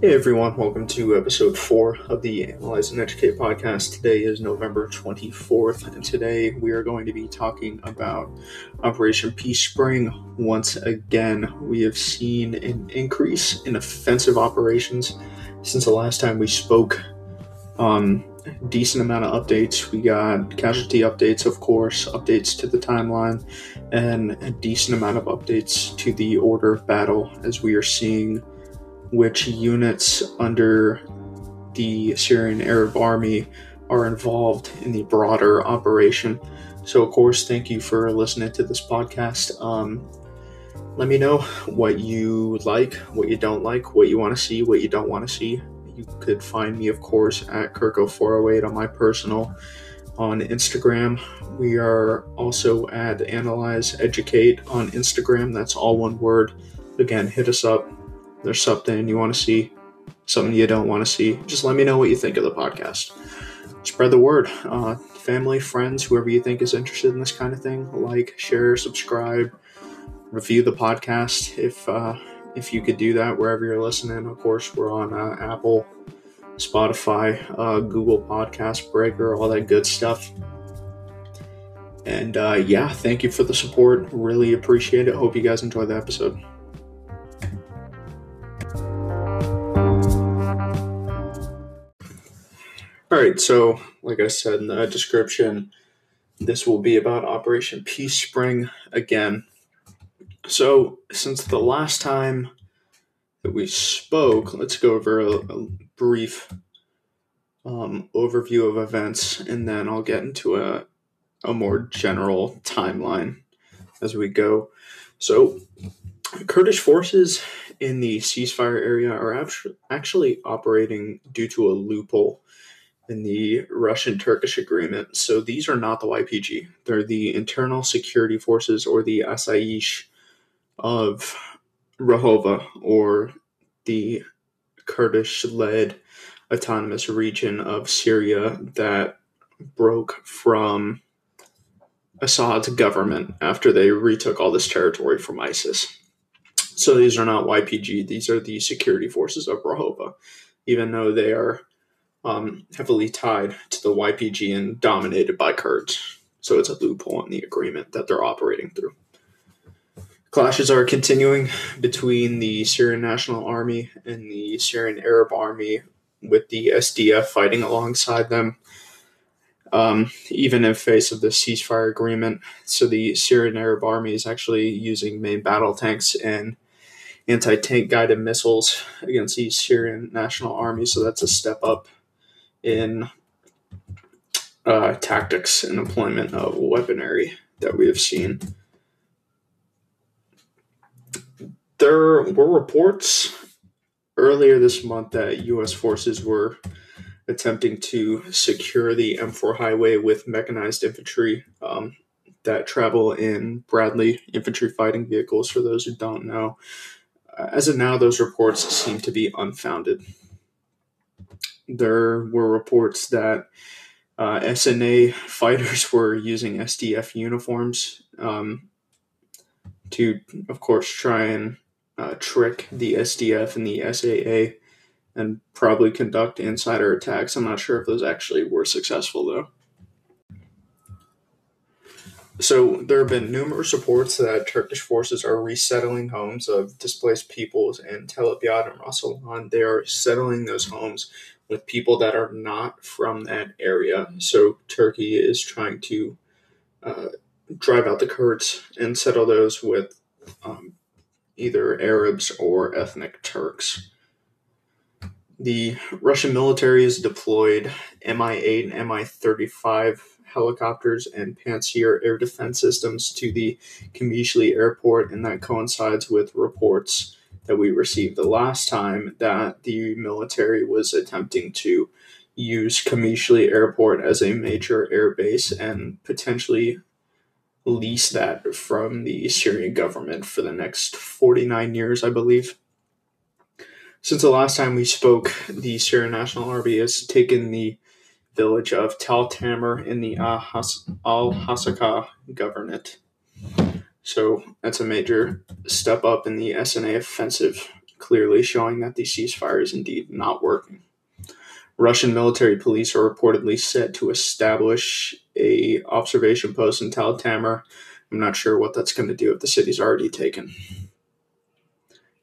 Hey everyone, welcome to episode 4 of the Analyze and Educate podcast. Today is November 24th, and today we are going to be talking about Operation Peace Spring. Once again, we have seen an increase in offensive operations since the last time we spoke. Um, decent amount of updates. We got casualty updates, of course, updates to the timeline, and a decent amount of updates to the order of battle as we are seeing which units under the Syrian Arab Army are involved in the broader operation. So, of course, thank you for listening to this podcast. Um, let me know what you like, what you don't like, what you want to see, what you don't want to see. You could find me, of course, at Kirko408 on my personal on Instagram. We are also at Analyze Educate on Instagram. That's all one word. Again, hit us up there's something you want to see, something you don't want to see, just let me know what you think of the podcast. Spread the word. Uh, family, friends, whoever you think is interested in this kind of thing, like, share, subscribe, review the podcast if uh, if you could do that wherever you're listening. Of course, we're on uh, Apple, Spotify, uh, Google Podcast Breaker, all that good stuff. And uh, yeah, thank you for the support. Really appreciate it. Hope you guys enjoy the episode. All right, so like I said in the description, this will be about Operation Peace Spring again. So, since the last time that we spoke, let's go over a, a brief um, overview of events and then I'll get into a, a more general timeline as we go. So, Kurdish forces in the ceasefire area are actually operating due to a loophole in the Russian Turkish agreement. So these are not the YPG, they're the internal security forces or the Asayish of Rojava or the Kurdish led autonomous region of Syria that broke from Assad's government after they retook all this territory from ISIS. So these are not YPG, these are the security forces of Rojava, even though they are um, heavily tied to the YPG and dominated by Kurds. So it's a loophole in the agreement that they're operating through. Clashes are continuing between the Syrian National Army and the Syrian Arab Army, with the SDF fighting alongside them, um, even in face of the ceasefire agreement. So the Syrian Arab Army is actually using main battle tanks and anti-tank guided missiles against the Syrian National Army. So that's a step up in uh, tactics and employment of weaponry that we have seen. There were reports earlier this month that U.S. forces were attempting to secure the M4 highway with mechanized infantry um, that travel in Bradley infantry fighting vehicles. For those who don't know, as of now, those reports seem to be unfounded there were reports that uh, SNA fighters were using SDF uniforms um, to, of course, try and uh, trick the SDF and the SAA and probably conduct insider attacks. I'm not sure if those actually were successful, though. So there have been numerous reports that Turkish forces are resettling homes of displaced peoples in Tel Abyad and Ras They are settling those homes with people that are not from that area. So Turkey is trying to uh, drive out the Kurds and settle those with um, either Arabs or ethnic Turks. The Russian military has deployed Mi 8 and Mi 35 helicopters and Pantsir air defense systems to the Qamishli airport, and that coincides with reports that we received the last time that the military was attempting to use Qamishli Airport as a major air base and potentially lease that from the Syrian government for the next 49 years, I believe. Since the last time we spoke, the Syrian National Army has taken the village of Tal Tamr in the Al Hasaka governorate. So that's a major step up in the SNA offensive clearly showing that the ceasefire is indeed not working. Russian military police are reportedly set to establish a observation post in Tal Tamer. I'm not sure what that's going to do if the city's already taken.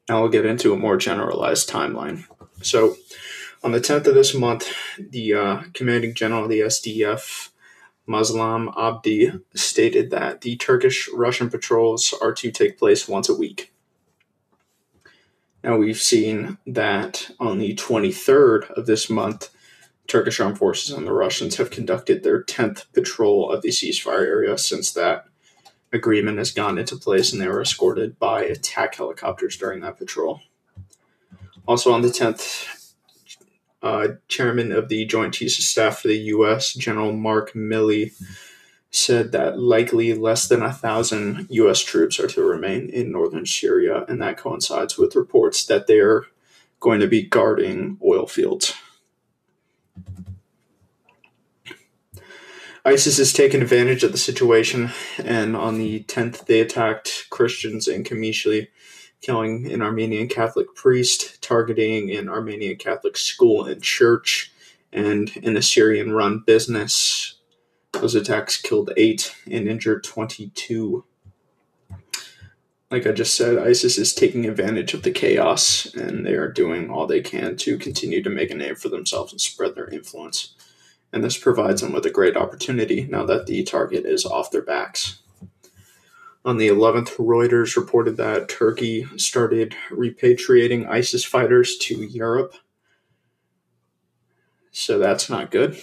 Now we'll get into a more generalized timeline. So, on the 10th of this month, the uh, commanding general of the SDF, Mazloum Abdi, stated that the Turkish Russian patrols are to take place once a week. Now, we've seen that on the 23rd of this month, Turkish armed forces and the Russians have conducted their 10th patrol of the ceasefire area since that agreement has gone into place, and they were escorted by attack helicopters during that patrol. Also on the 10th, uh, chairman of the Joint Chiefs of Staff for the U.S., General Mark Milley, said that likely less than a thousand U.S. troops are to remain in northern Syria, and that coincides with reports that they are going to be guarding oil fields. ISIS has taken advantage of the situation, and on the 10th, they attacked Christians in Qamishli, killing an Armenian Catholic priest, targeting an Armenian Catholic school and church, and an Assyrian run business. Those attacks killed eight and injured 22. Like I just said, ISIS is taking advantage of the chaos, and they are doing all they can to continue to make a name for themselves and spread their influence and this provides them with a great opportunity now that the target is off their backs. On the 11th, Reuters reported that Turkey started repatriating ISIS fighters to Europe. So that's not good.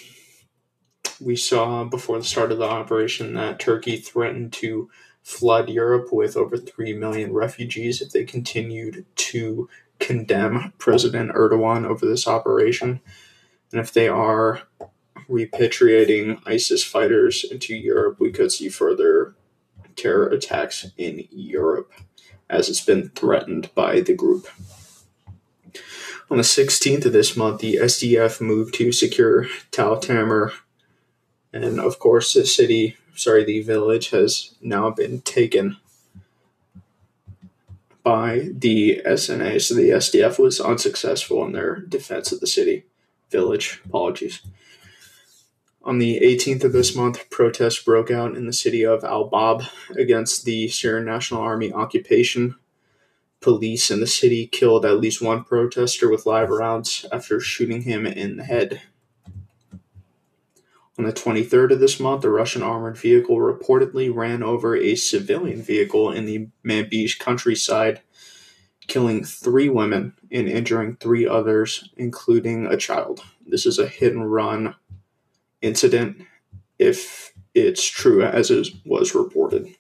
We saw before the start of the operation that Turkey threatened to flood Europe with over 3 million refugees if they continued to condemn President Erdogan over this operation. And if they are repatriating ISIS fighters into Europe, we could see further terror attacks in Europe, as it's been threatened by the group. On the 16th of this month, the SDF moved to secure Tal Tamer, and of course, the city, sorry, the village has now been taken by the SNA. So the SDF was unsuccessful in their defense of the city, village. Apologies. On the 18th of this month, protests broke out in the city of Al Bab against the Syrian National Army occupation. Police in the city killed at least one protester with live rounds after shooting him in the head. On the 23rd of this month, a Russian armored vehicle reportedly ran over a civilian vehicle in the Manbij countryside, killing three women and injuring three others, including a child. This is a hit and run incident if it's true as it was reported.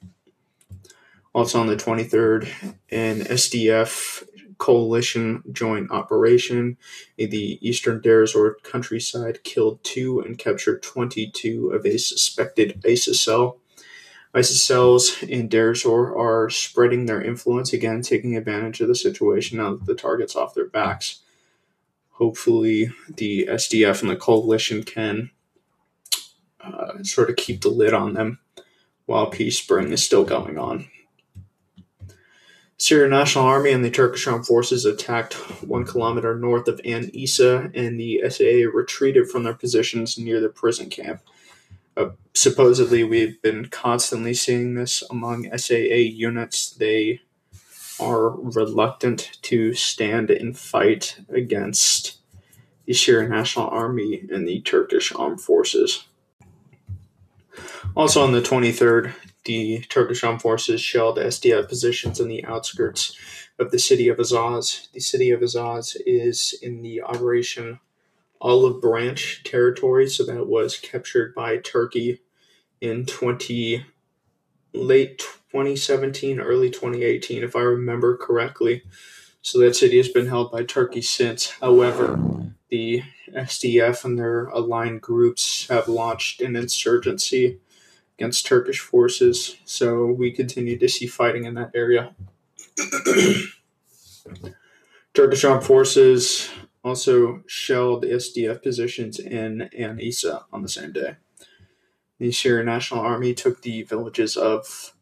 Also on the 23rd, an SDF coalition joint operation in the eastern Deir ez-Zor countryside killed two and captured 22 of a suspected ISIS cell. ISIS cells in Deir ez-Zor are spreading their influence again, taking advantage of the situation now that the target's off their backs. Hopefully, the SDF and the coalition can uh, sort of keep the lid on them while Peace Spring is still going on. Syrian National Army and the Turkish Armed Forces attacked one kilometer north of Ain Issa, and the SAA retreated from their positions near the prison camp. Uh, supposedly, we've been constantly seeing this among SAA units. They are reluctant to stand and fight against the Syrian National Army and the Turkish Armed Forces. Also on the 23rd, the Turkish armed forces shelled SDF positions in the outskirts of the city of Azaz. The city of Azaz is in the Operation Olive Branch territory, so that was captured by Turkey in 20 late 2017, early 2018, if I remember correctly. So that city has been held by Turkey since. However, the SDF and their aligned groups have launched an insurgency against Turkish forces, so we continue to see fighting in that area. Turkish armed forces also shelled SDF positions in Ain Issa on the same day. The Syrian National Army took the villages of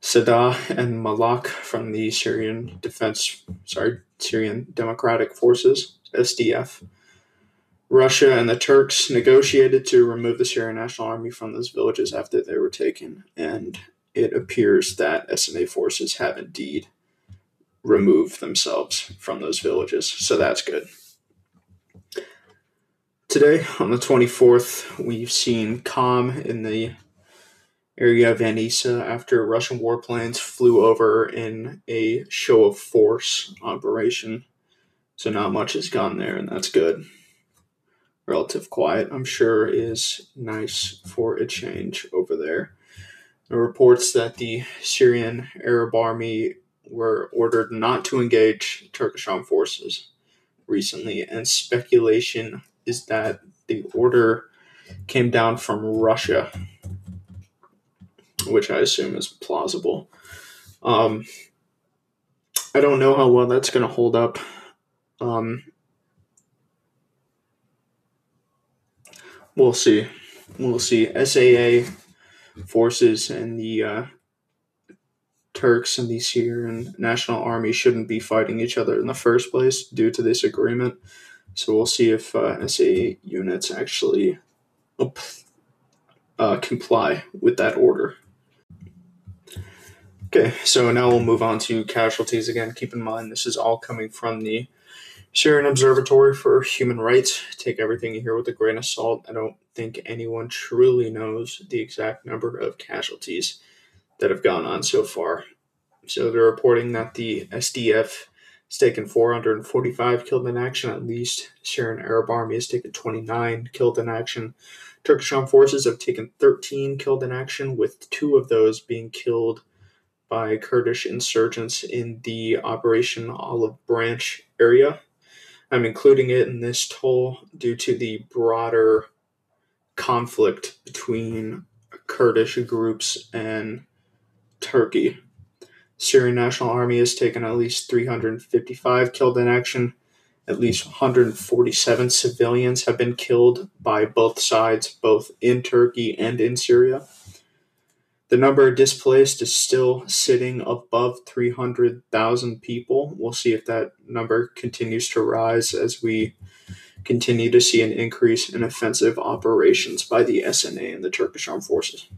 Sadr and Malak from the Syrian Defense, sorry, Syrian Democratic Forces, SDF. Russia and the Turks negotiated to remove the Syrian National Army from those villages after they were taken, and it appears that SNA forces have indeed removed themselves from those villages, so that's good. Today, on the 24th, we've seen calm in the area of Ain Issa after Russian warplanes flew over in a show of force operation. So, not much has gone there, and that's good. Relative quiet, I'm sure, is nice for a change over there. The reports that the Syrian Arab army were ordered not to engage Turkish armed forces recently, and speculation is that the order came down from Russia which I assume is plausible. Um, I don't know how well that's going to hold up. Um, we'll see. We'll see. SAA forces and the uh, Turks and the Syrian National Army shouldn't be fighting each other in the first place due to this agreement. So we'll see if uh, SAA units actually uh, comply with that order. Okay, so now we'll move on to casualties again. Keep in mind, this is all coming from the Syrian Observatory for Human Rights. Take everything you hear with a grain of salt. I don't think anyone truly knows the exact number of casualties that have gone on so far. So they're reporting that the SDF has taken 445 killed in action, at least. Syrian Arab Army has taken 29 killed in action. Turkish armed forces have taken 13 killed in action, with two of those being killed by Kurdish insurgents in the Operation Olive Branch area. I'm including it in this toll due to the broader conflict between Kurdish groups and Turkey. Syrian National Army has taken at least 355 killed in action. At least 147 civilians have been killed by both sides, both in Turkey and in Syria. The number displaced is still sitting above 300,000 people. We'll see if that number continues to rise as we continue to see an increase in offensive operations by the SNA and the Turkish armed forces.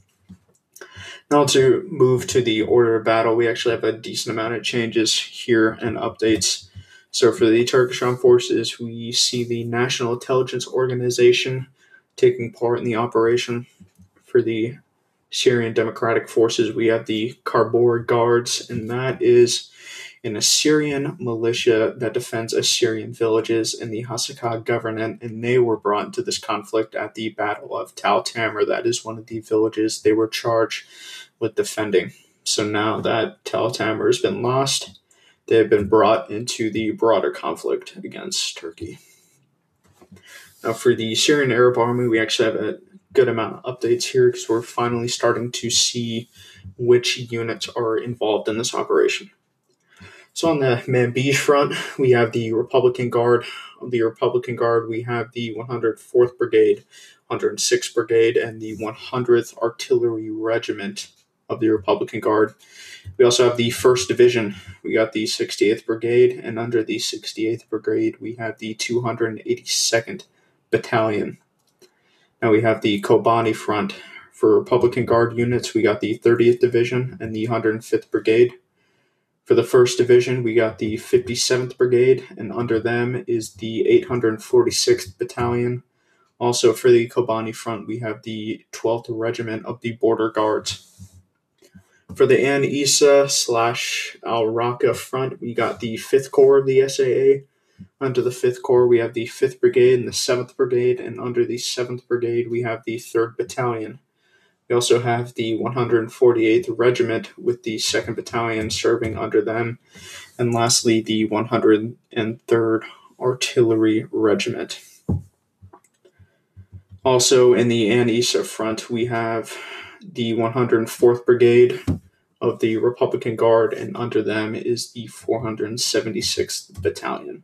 Now, to move to the order of battle, we actually have a decent amount of changes here and updates. So, for the Turkish armed forces, we see the National Intelligence Organization taking part in the operation. For the Syrian Democratic Forces, we have the Khabour Guards, and that is an Assyrian militia that defends Assyrian villages in the Hasakah Governorate, and they were brought into this conflict at the Battle of Tal Tamr. That is one of the villages they were charged with defending. So now that Tal Tamr has been lost, they have been brought into the broader conflict against Turkey. Now, for the Syrian Arab Army, we actually have a good amount of updates here because we're finally starting to see which units are involved in this operation. So on the Manbij front, we have the Republican Guard. Of the Republican Guard, we have the 104th Brigade, 106th Brigade, and the 100th Artillery Regiment of the Republican Guard. We also have the 1st Division. We got the 68th Brigade, and under the 68th Brigade, we have the 282nd Battalion. Now we have the Kobani front. For Republican Guard units, we got the 30th Division and the 105th Brigade. For the 1st Division, we got the 57th Brigade, and under them is the 846th Battalion. Also, for the Kobani front, we have the 12th Regiment of the Border Guards. For the Ain Issa slash Al Raqqa front, we got the 5th Corps of the SAA, under the 5th Corps, we have the 5th Brigade and the 7th Brigade, and under the 7th Brigade, we have the 3rd Battalion. We also have the 148th Regiment with the 2nd Battalion serving under them, and lastly, the 103rd Artillery Regiment. Also, in the Ain Issa front, we have the 104th Brigade of the Republican Guard, and under them is the 476th Battalion.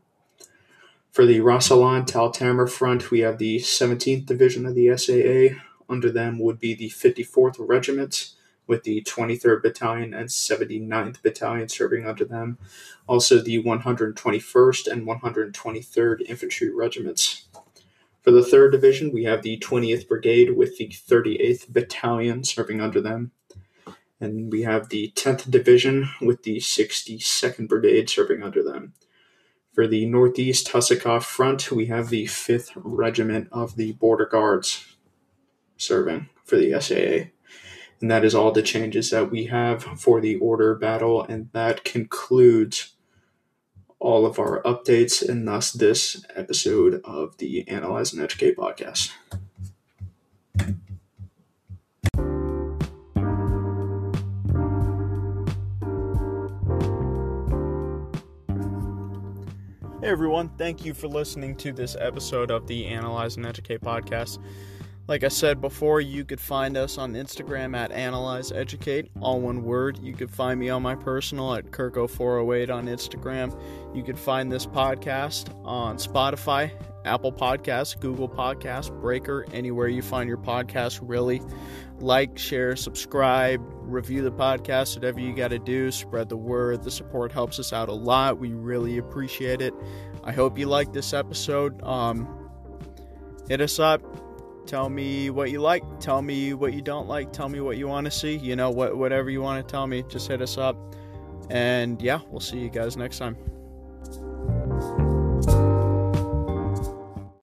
For the Al Tal Tamr front, we have the 17th Division of the SAA. Under them would be the 54th Regiment with the 23rd Battalion and 79th Battalion serving under them. Also, the 121st and 123rd Infantry Regiments. For the 3rd Division, we have the 20th Brigade with the 38th Battalion serving under them. And we have the 10th Division with the 62nd Brigade serving under them. For the Northeast Hasakah Front, we have the 5th Regiment of the Border Guards serving for the SAA. And that is all the changes that we have for the order battle, and that concludes all of our updates and thus this episode of the Analyze and Educate podcast. Everyone, thank you for listening to this episode of the Analyze and Educate podcast. Like I said before, you could find us on Instagram at Analyze Educate, all one word. You could find me on my personal at Kirko408 on Instagram. You could find this podcast on Spotify, Apple Podcasts, Google Podcasts, Breaker, anywhere you find your podcast, really. Like, share, subscribe, review the podcast, whatever you got to do. Spread the word. The support helps us out a lot. We really appreciate it. I hope you like this episode. Um, hit us up Tell me what you like. Tell me what you don't like. Tell me what you want to see. You know, what whatever you want to tell me, just hit us up. And yeah, we'll see you guys next time.